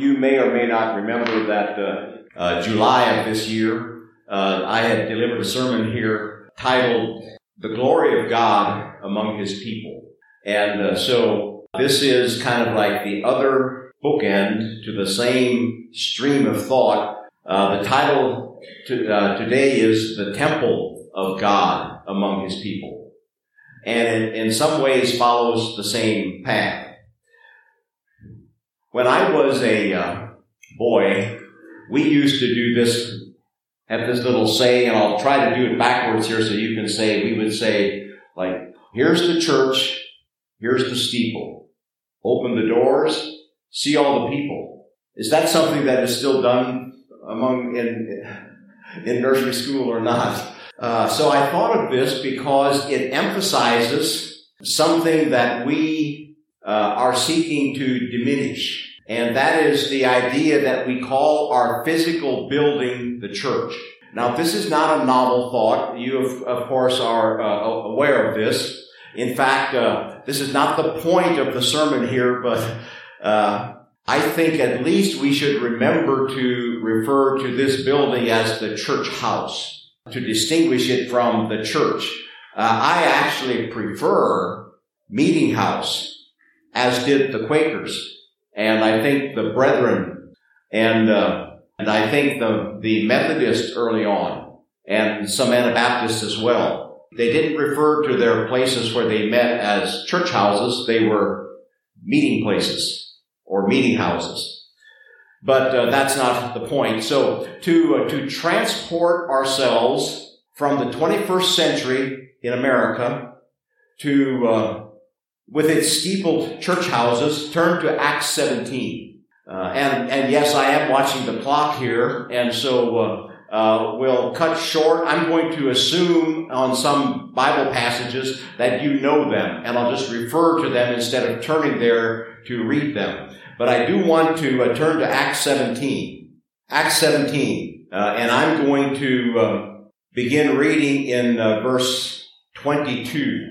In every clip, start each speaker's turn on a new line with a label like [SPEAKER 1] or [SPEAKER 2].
[SPEAKER 1] you may or may not remember that uh, uh, July of this year, uh, I had delivered a sermon here titled "The Glory of God Among His People," and uh, so this is kind of like the other bookend to the same stream of thought. The title to, today is "The Temple of God Among His People," and in some ways follows the same path. When I was a uh, boy, we used to do this, have this little saying, and I'll try to do it backwards here so you can say, we would say, like, here's the church, here's the steeple. Open the doors, see all the people. Is that something that is still done among, in, in nursery school or not? Uh, so I thought of this because it emphasizes something that we uh, are seeking to diminish. And that is the idea that we call our physical building the church. Now, this is not a novel thought. You, of, of course, are uh, aware of this. In fact, uh, this is not the point of the sermon here, but uh, I think at least we should remember to refer to this building as the church house to distinguish it from the church. Uh, I actually prefer meeting house as did the Quakers, and I think the Brethren, and uh, and I think the the Methodists early on, and some Anabaptists as well. They didn't refer to their places where they met as church houses; they were meeting places or meeting houses. But uh, that's not the point. So to uh, to transport ourselves from the 21st century in America to uh, with its steepled church houses, turn to Acts 17. Uh, and, and yes, I am watching the clock here, and so uh, uh, we'll cut short. I'm going to assume on some Bible passages that you know them, and I'll just refer to them instead of turning there to read them. But I do want to uh, turn to Acts 17. Acts 17. Uh, and I'm going to uh, begin reading in verse 22.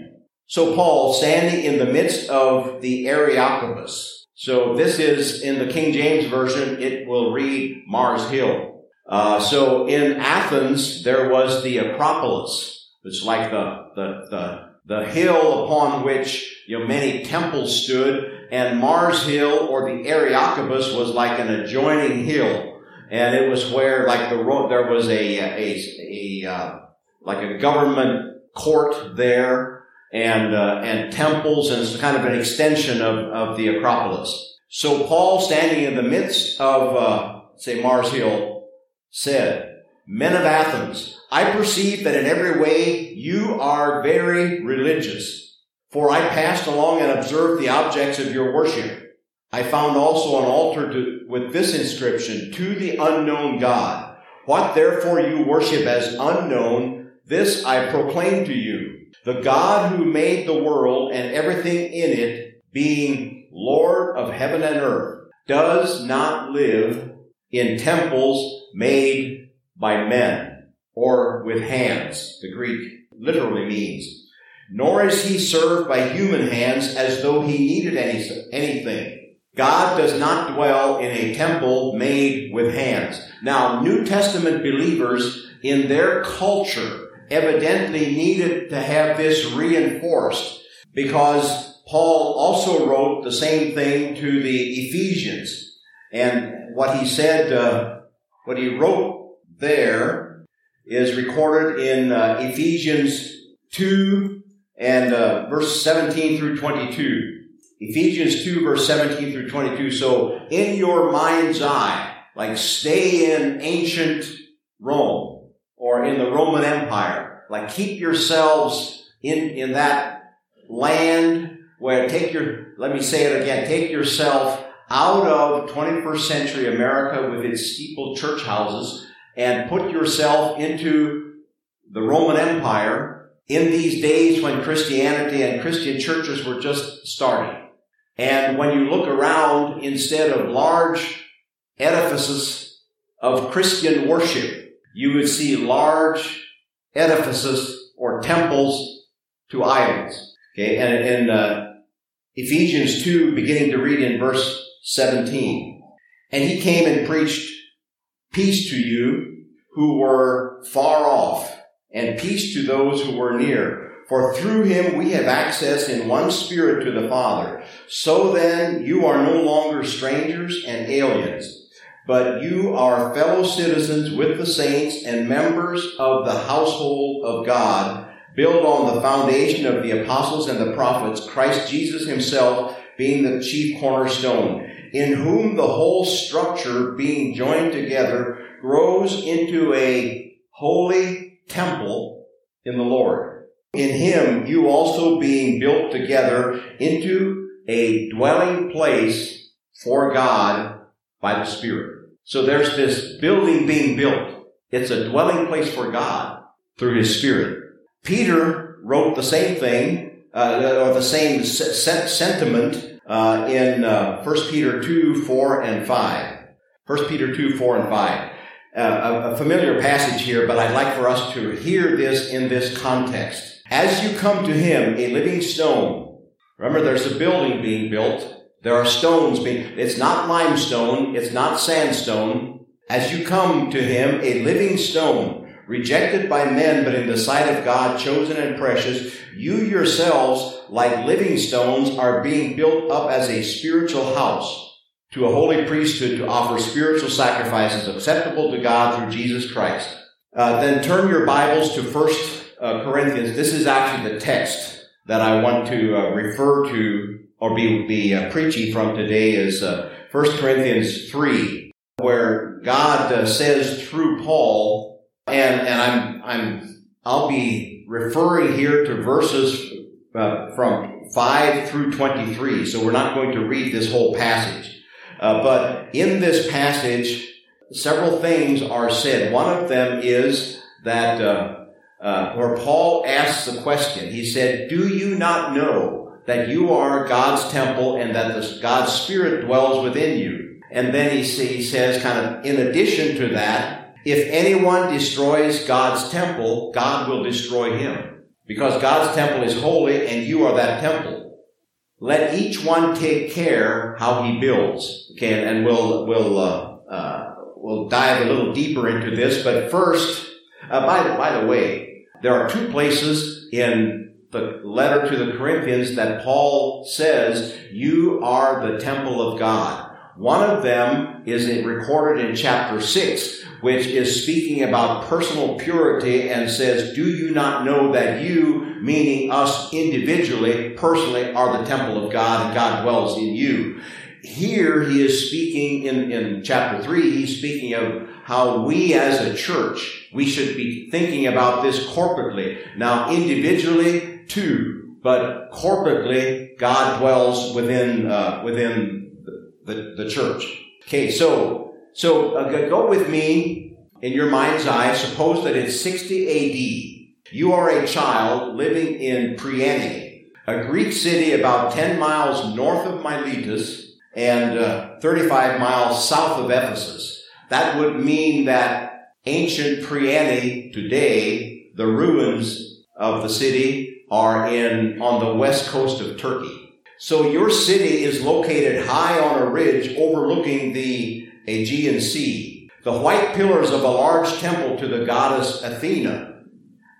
[SPEAKER 1] So Paul, standing in the midst of the Areopagus. So this is in the King James Version, it will read Mars Hill. Uh, so in Athens, there was the Acropolis. It's like the, the, the, the hill upon which, you know, many temples stood. And Mars Hill or the Areopagus was like an adjoining hill. And it was where, like the road, there was a, a, a, uh, like a government court there and uh, and temples, and it's kind of an extension of, of the Acropolis. So Paul, standing in the midst of uh, say Mars Hill, said, "Men of Athens, I perceive that in every way you are very religious. For I passed along and observed the objects of your worship. I found also an altar to, with this inscription, to the unknown God. What therefore you worship as unknown, this I proclaim to you." The God who made the world and everything in it, being Lord of heaven and earth, does not live in temples made by men or with hands. The Greek literally means. Nor is he served by human hands as though he needed any, anything. God does not dwell in a temple made with hands. Now, New Testament believers in their culture evidently needed to have this reinforced because Paul also wrote the same thing to the Ephesians. And what he said, uh, what he wrote there is recorded in uh, Ephesians 2 and uh, verse 17 through 22. Ephesians 2 verse 17 through 22. So in your mind's eye, like stay in ancient Rome or in the Roman Empire. Like keep yourselves in, in that land where take your, let me say it again, take yourself out of 21st century America with its steepled church houses and put yourself into the Roman Empire in these days when Christianity and Christian churches were just starting. And when you look around, instead of large edifices of Christian worship, you would see large edifices or temples to idols. Okay, and in uh, Ephesians 2, beginning to read in verse 17. And he came and preached peace to you who were far off and peace to those who were near. For through him we have access in one spirit to the Father. So then you are no longer strangers and aliens, but you are fellow citizens with the saints and members of the household of God, built on the foundation of the apostles and the prophets, Christ Jesus himself being the chief cornerstone, in whom the whole structure being joined together grows into a holy temple in the Lord. In him you also being built together into a dwelling place for God by the Spirit. So there's this building being built. It's a dwelling place for God through His Spirit. Peter wrote the same thing, uh, or the same se- sentiment uh, in uh, 1 Peter 2, 4, and 5. 1 Peter 2, 4, and 5. Uh, a, a familiar passage here, but I'd like for us to hear this in this context. As you come to him, a living stone, remember there's a building being built. There are stones being, it's not limestone, it's not sandstone. As you come to him, a living stone, rejected by men, but in the sight of God, chosen and precious, you yourselves, like living stones, are being built up as a spiritual house to a holy priesthood to offer spiritual sacrifices acceptable to God through Jesus Christ. Uh, then turn your Bibles to First uh, Corinthians, this is actually the text that I want to uh, refer to or be, be uh, preaching from today is uh, 1 Corinthians 3, where God uh, says through Paul, and, and I'm, I'm, I'll be referring here to verses uh, from 5 through 23, so we're not going to read this whole passage. Uh, but in this passage, several things are said. One of them is that uh, uh, where Paul asks the question. He said, Do you not know that you are God's temple and that the, God's Spirit dwells within you? And then he, he says, kind of, in addition to that, if anyone destroys God's temple, God will destroy him. Because God's temple is holy and you are that temple. Let each one take care how he builds. Okay, and we'll, we'll, uh, uh, we'll dive a little deeper into this, but first, uh, by, the, by the way, there are two places in the letter to the Corinthians that Paul says, you are the temple of God. One of them is recorded in chapter 6, which is speaking about personal purity and says, do you not know that you, meaning us individually, personally, are the temple of God and God dwells in you? Here he is speaking in, in chapter 3, he's speaking of how we as a church, we should be thinking about this corporately. Now, individually, too, but corporately, God dwells within, uh, within the, the, church. Okay, so, so uh, go with me in your mind's eye. Suppose that it's 60 AD. You are a child living in Priene, a Greek city about 10 miles north of Miletus and uh, 35 miles south of Ephesus. That would mean that ancient Priene today, the ruins of the city are in, on the west coast of Turkey. So your city is located high on a ridge overlooking the Aegean Sea. The white pillars of a large temple to the goddess Athena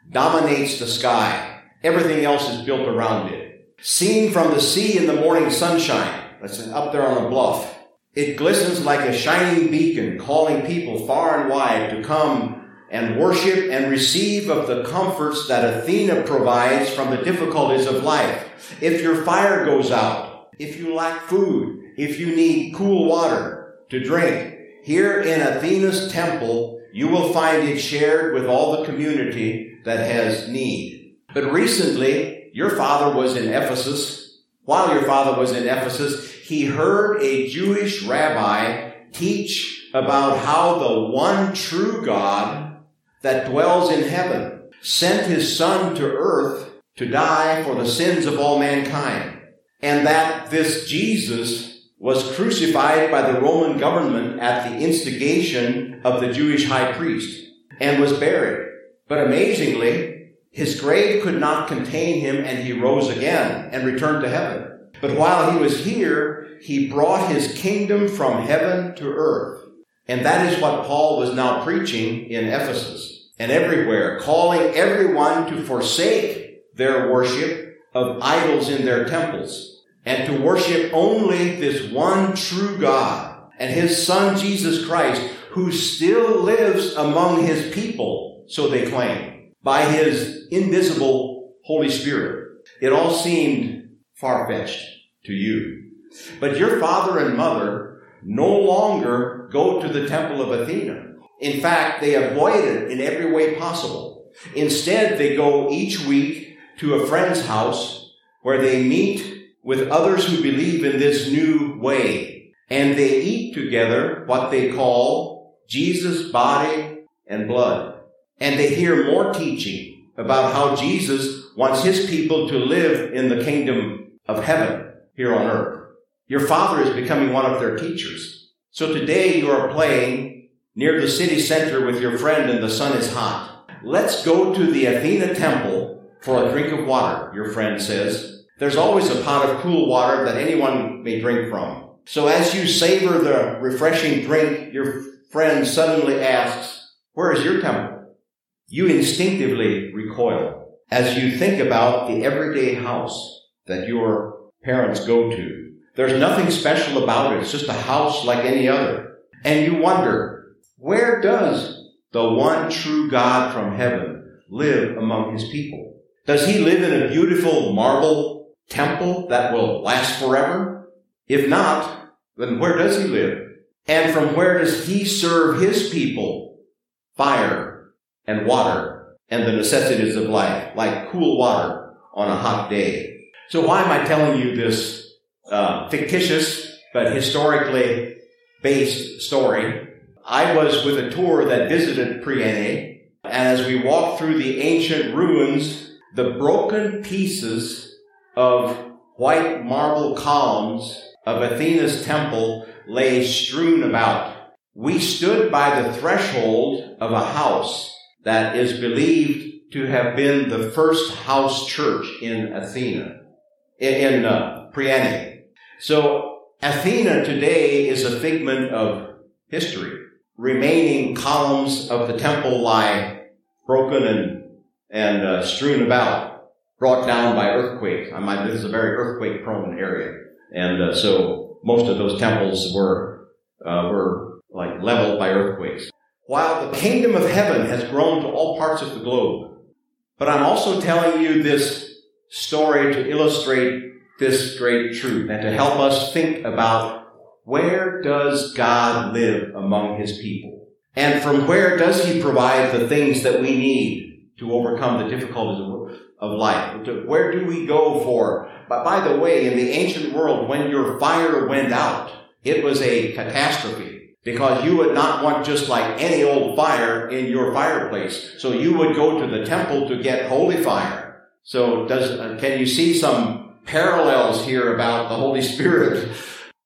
[SPEAKER 1] dominates the sky. Everything else is built around it. Seen from the sea in the morning sunshine, that's up there on a bluff, it glistens like a shining beacon, calling people far and wide to come and worship and receive of the comforts that Athena provides from the difficulties of life. If your fire goes out, if you lack food, if you need cool water to drink, here in Athena's temple, you will find it shared with all the community that has need. But recently, your father was in Ephesus. While your father was in Ephesus, he heard a Jewish rabbi teach about how the one true God that dwells in heaven sent his son to earth to die for the sins of all mankind. And that this Jesus was crucified by the Roman government at the instigation of the Jewish high priest and was buried. But amazingly, his grave could not contain him and he rose again and returned to heaven. But while he was here, he brought his kingdom from heaven to earth. And that is what Paul was now preaching in Ephesus and everywhere, calling everyone to forsake their worship of idols in their temples and to worship only this one true God and his son Jesus Christ, who still lives among his people, so they claim, by his invisible Holy Spirit. It all seemed far-fetched to you. But your father and mother no longer go to the temple of Athena. In fact, they avoid it in every way possible. Instead, they go each week to a friend's house where they meet with others who believe in this new way. And they eat together what they call Jesus' body and blood. And they hear more teaching about how Jesus wants his people to live in the kingdom of heaven here on earth. Your father is becoming one of their teachers. So today you are playing near the city center with your friend and the sun is hot. Let's go to the Athena temple for a drink of water, your friend says. There's always a pot of cool water that anyone may drink from. So as you savor the refreshing drink, your friend suddenly asks, where is your temple? You instinctively recoil as you think about the everyday house that your parents go to there's nothing special about it. It's just a house like any other. And you wonder, where does the one true God from heaven live among his people? Does he live in a beautiful marble temple that will last forever? If not, then where does he live? And from where does he serve his people? Fire and water and the necessities of life, like cool water on a hot day. So why am I telling you this uh, fictitious but historically based story. I was with a tour that visited Priene, and as we walked through the ancient ruins, the broken pieces of white marble columns of Athena's temple lay strewn about. We stood by the threshold of a house that is believed to have been the first house church in Athena, in, uh, Priene. So Athena today is a figment of history. Remaining columns of the temple lie broken and, and uh, strewn about, brought down by earthquakes. I might, this is a very earthquake prone area. And uh, so most of those temples were, uh, were like leveled by earthquakes. While the kingdom of heaven has grown to all parts of the globe, but I'm also telling you this story to illustrate this great truth and to help us think about where does God live among his people? And from where does he provide the things that we need to overcome the difficulties of life? Where do we go for? But by the way, in the ancient world, when your fire went out, it was a catastrophe because you would not want just like any old fire in your fireplace. So you would go to the temple to get holy fire. So does, uh, can you see some parallels here about the Holy Spirit.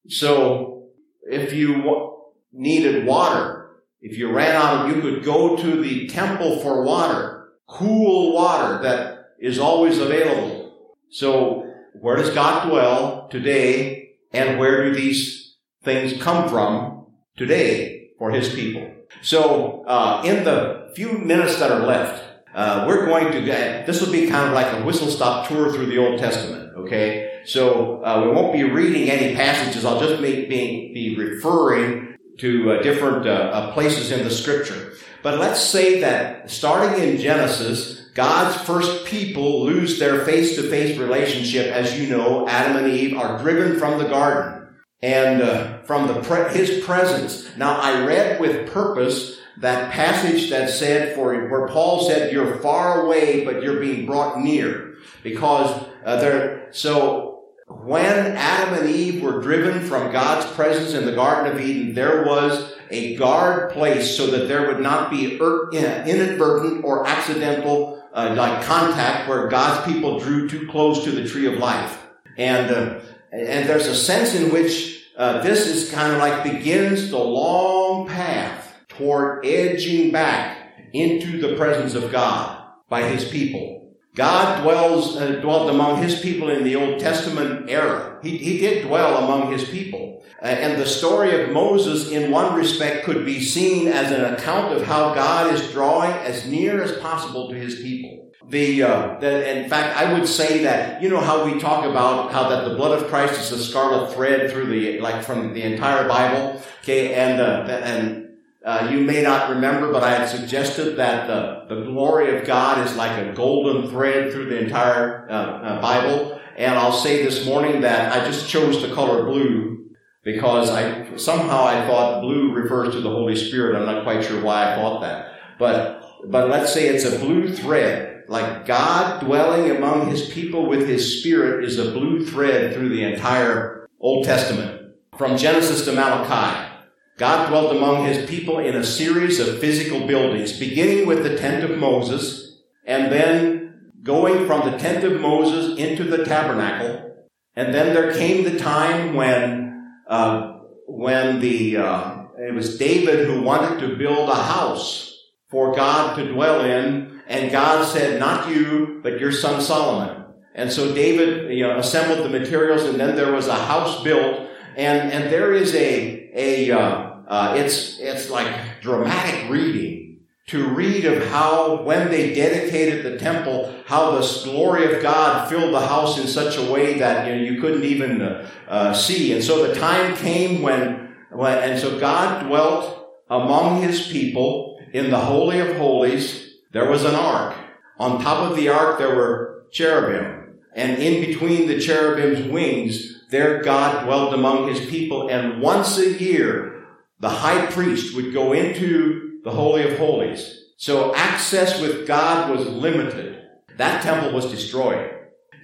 [SPEAKER 1] So if you needed water, if you ran out, of, you could go to the temple for water, cool water that is always available. So where does God dwell today and where do these things come from today for his people? So uh, in the few minutes that are left, uh, we're going to get, this will be kind of like a whistle stop tour through the Old Testament, okay? So uh, we won't be reading any passages. I'll just be, be, be referring to uh, different uh, uh, places in the scripture. But let's say that starting in Genesis, God's first people lose their face-to-face relationship. As you know, Adam and Eve are driven from the garden and uh, from the pre- his presence. Now, I read with purpose that passage that said for where Paul said you're far away but you're being brought near because uh, there so when Adam and Eve were driven from God's presence in the Garden of Eden, there was a guard placed so that there would not be inadvertent or accidental uh, like contact where God's people drew too close to the tree of life. And uh, and there's a sense in which uh, this is kind of like begins the long path toward edging back into the presence of God by his people. God dwells, uh, dwelt among his people in the Old Testament era. He, he did dwell among his people. Uh, and the story of Moses, in one respect, could be seen as an account of how God is drawing as near as possible to his people. The, uh, the, in fact, I would say that, you know how we talk about how that the blood of Christ is a scarlet thread through the, like from the entire Bible. Okay. And, uh, and uh, you may not remember, but I had suggested that the, the glory of God is like a golden thread through the entire uh, uh, Bible. And I'll say this morning that I just chose the color blue because I somehow I thought blue refers to the Holy Spirit. I'm not quite sure why I thought that, but but let's say it's a blue thread, like God dwelling among His people with His Spirit is a blue thread through the entire Old Testament, from Genesis to Malachi. God dwelt among his people in a series of physical buildings, beginning with the tent of Moses, and then going from the tent of Moses into the tabernacle. And then there came the time when, uh, when the, uh, it was David who wanted to build a house for God to dwell in, and God said, not you, but your son Solomon. And so David, you know, assembled the materials, and then there was a house built, and, and there is a, a, uh, uh, it's, it's like dramatic reading to read of how when they dedicated the temple, how the glory of God filled the house in such a way that you, know, you couldn't even uh, uh, see. And so the time came when, when, and so God dwelt among his people in the Holy of Holies. There was an ark. On top of the ark, there were cherubim. And in between the cherubim's wings, there God dwelt among his people, and once a year, the high priest would go into the Holy of Holies. So access with God was limited. That temple was destroyed.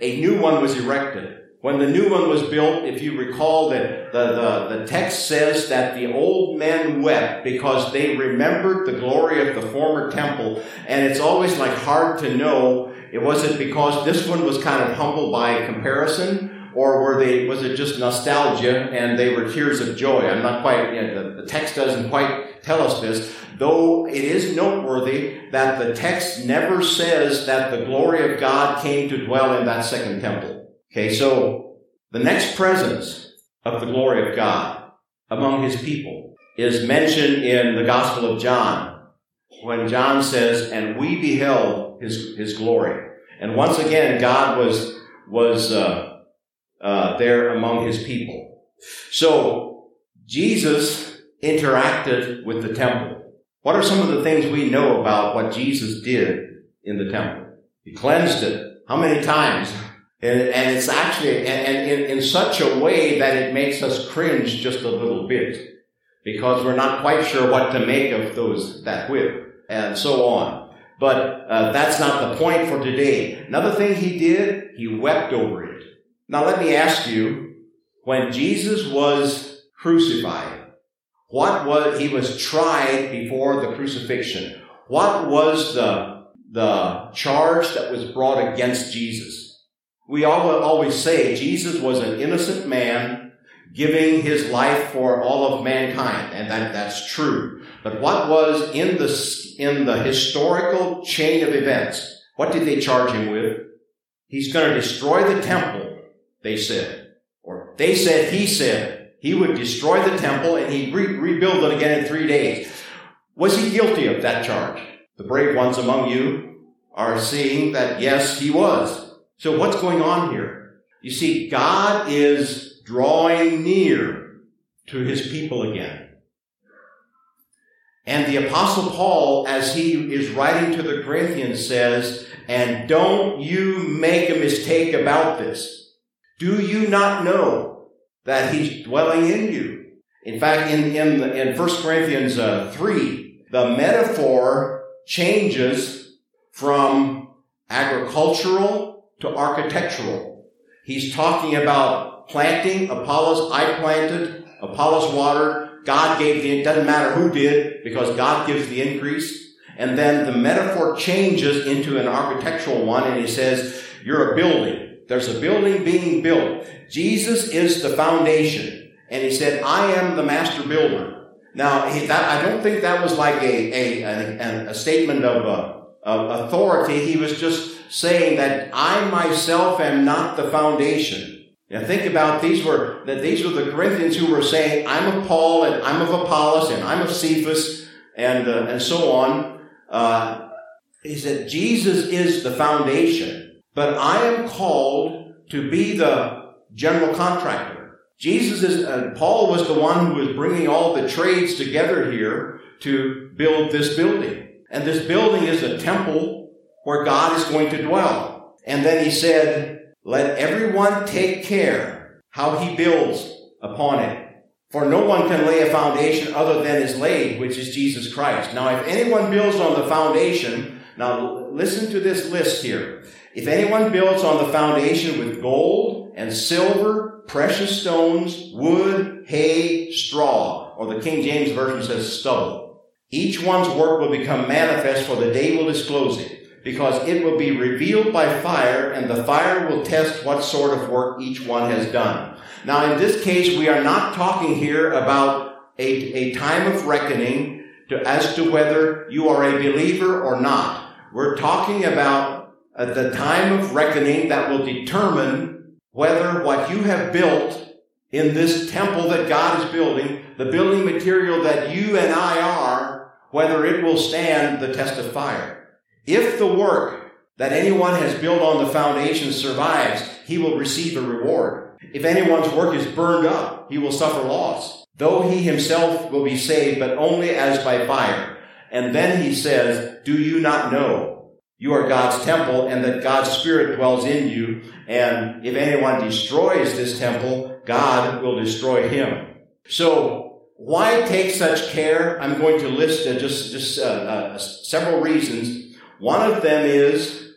[SPEAKER 1] A new one was erected. When the new one was built, if you recall that the, the, the text says that the old men wept because they remembered the glory of the former temple. And it's always like hard to know. It wasn't because this one was kind of humble by comparison or were they was it just nostalgia and they were tears of joy? I'm not quite you know, the, the text doesn't quite tell us this though it is noteworthy that the text never says that the glory of god came to dwell in that second temple. Okay so the next presence of the glory of god among his people is mentioned in the gospel of john when john says and we beheld his, his glory. And once again god was was uh, uh, there among his people. So Jesus interacted with the temple. What are some of the things we know about what Jesus did in the temple? He cleansed it. How many times? And, and it's actually, and, and in, in such a way that it makes us cringe just a little bit because we're not quite sure what to make of those, that whip and so on. But uh, that's not the point for today. Another thing he did, he wept over it. Now let me ask you, when Jesus was crucified, what was, he was tried before the crucifixion. What was the, the charge that was brought against Jesus? We all always say Jesus was an innocent man giving his life for all of mankind, and that, that's true. But what was in the, in the historical chain of events? What did they charge him with? He's going to destroy the temple they said. Or they said, he said, he would destroy the temple and he'd re- rebuild it again in three days. Was he guilty of that charge? The brave ones among you are seeing that yes, he was. So what's going on here? You see, God is drawing near to his people again. And the apostle Paul, as he is writing to the Corinthians says, and don't you make a mistake about this. Do you not know that he's dwelling in you? In fact, in, in, in 1 Corinthians uh, 3, the metaphor changes from agricultural to architectural. He's talking about planting. Apollos, I planted. Apollos watered. God gave the, it doesn't matter who did because God gives the increase. And then the metaphor changes into an architectural one and he says, you're a building. There's a building being built. Jesus is the foundation. And he said, I am the master builder. Now, he, that, I don't think that was like a, a, a, a statement of, uh, of authority. He was just saying that I myself am not the foundation. Now think about these were that these were the Corinthians who were saying, "I'm of Paul and I'm of Apollos and I'm of Cephas and uh, and so on." Uh, he said, "Jesus is the foundation, but I am called to be the general contractor." Jesus is uh, Paul was the one who was bringing all the trades together here to build this building, and this building is a temple where God is going to dwell. And then he said, let everyone take care how he builds upon it. For no one can lay a foundation other than is laid, which is Jesus Christ. Now, if anyone builds on the foundation, now listen to this list here. If anyone builds on the foundation with gold and silver, precious stones, wood, hay, straw, or the King James Version says stubble, each one's work will become manifest for the day will disclose it because it will be revealed by fire and the fire will test what sort of work each one has done. Now, in this case, we are not talking here about a, a time of reckoning to, as to whether you are a believer or not. We're talking about uh, the time of reckoning that will determine whether what you have built in this temple that God is building, the building material that you and I are, whether it will stand the test of fire. If the work that anyone has built on the foundation survives, he will receive a reward. If anyone's work is burned up, he will suffer loss, though he himself will be saved, but only as by fire. And then he says, do you not know you are God's temple and that God's spirit dwells in you? And if anyone destroys this temple, God will destroy him. So why take such care? I'm going to list uh, just, just uh, uh, several reasons one of them is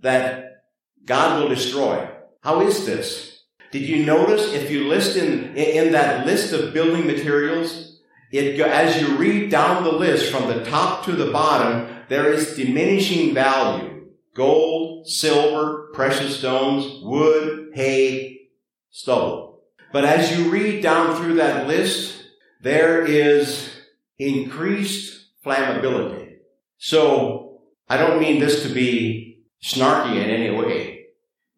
[SPEAKER 1] that God will destroy. How is this? Did you notice if you list in, in that list of building materials, it, as you read down the list from the top to the bottom, there is diminishing value. Gold, silver, precious stones, wood, hay, stubble. But as you read down through that list, there is increased flammability. So I don't mean this to be snarky in any way,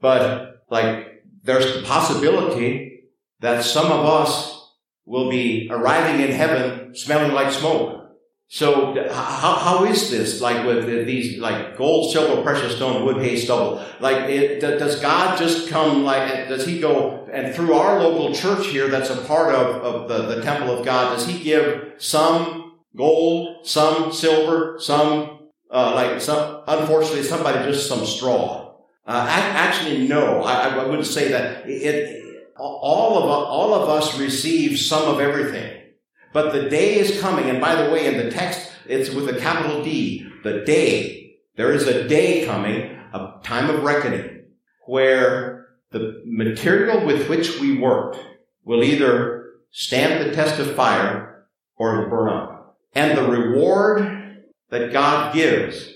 [SPEAKER 1] but like there's the possibility that some of us will be arriving in heaven smelling like smoke. So how, how is this like with these like gold, silver, precious stone, wood, hay, stubble? Like it, does God just come like does He go and through our local church here that's a part of, of the, the temple of God? Does He give some gold, some silver, some uh, like some, unfortunately, somebody just some straw. Uh, actually, no, I, I, wouldn't say that. It, all of all of us receive some of everything, but the day is coming. And by the way, in the text, it's with a capital D. The day there is a day coming, a time of reckoning, where the material with which we worked will either stand the test of fire or it'll burn up, and the reward that God gives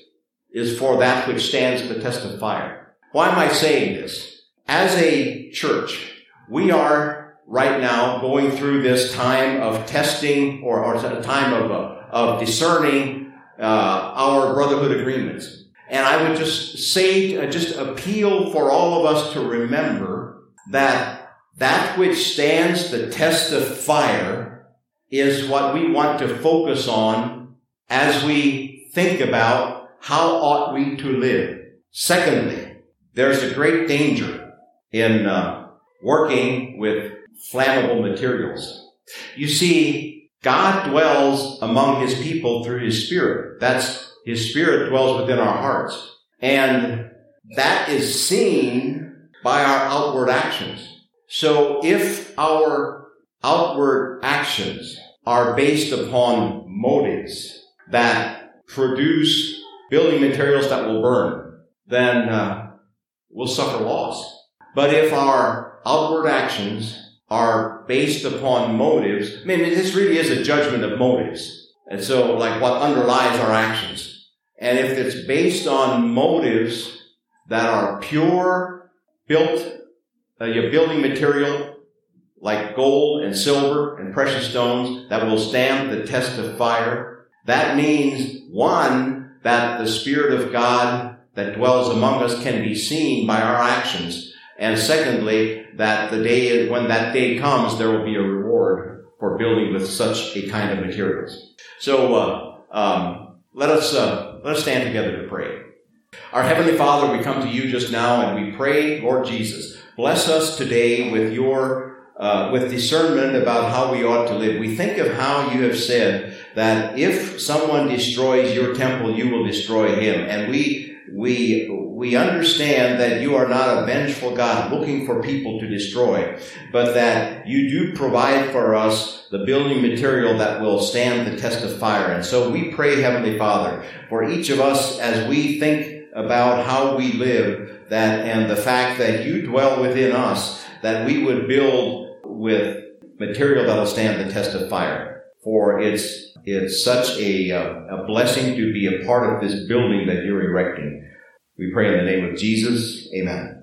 [SPEAKER 1] is for that which stands the test of fire. Why am I saying this? As a church, we are right now going through this time of testing or, or a time of, uh, of discerning uh, our brotherhood agreements. And I would just say, uh, just appeal for all of us to remember that that which stands the test of fire is what we want to focus on as we think about how ought we to live. Secondly, there's a great danger in uh, working with flammable materials. You see, God dwells among his people through his spirit. That's his spirit dwells within our hearts. And that is seen by our outward actions. So if our outward actions are based upon motives that produce building materials that will burn, then uh, we'll suffer loss. But if our outward actions are based upon motives, I mean, this really is a judgment of motives. And so, like, what underlies our actions. And if it's based on motives that are pure, built, uh, your building material, like gold and silver and precious stones that will stand the test of fire, that means one, that the Spirit of God that dwells among us can be seen by our actions. And secondly, that the day, when that day comes, there will be a reward for building with such a kind of materials. So, uh, um, let us, uh, let us stand together to pray. Our Heavenly Father, we come to you just now and we pray, Lord Jesus, bless us today with your uh, with discernment about how we ought to live. We think of how you have said that if someone destroys your temple, you will destroy him. And we, we, we understand that you are not a vengeful God looking for people to destroy, but that you do provide for us the building material that will stand the test of fire. And so we pray, Heavenly Father, for each of us as we think about how we live, that, and the fact that you dwell within us, that we would build with material that'll stand the test of fire. For it's, it's such a, uh, a blessing to be a part of this building that you're erecting. We pray in the name of Jesus. Amen.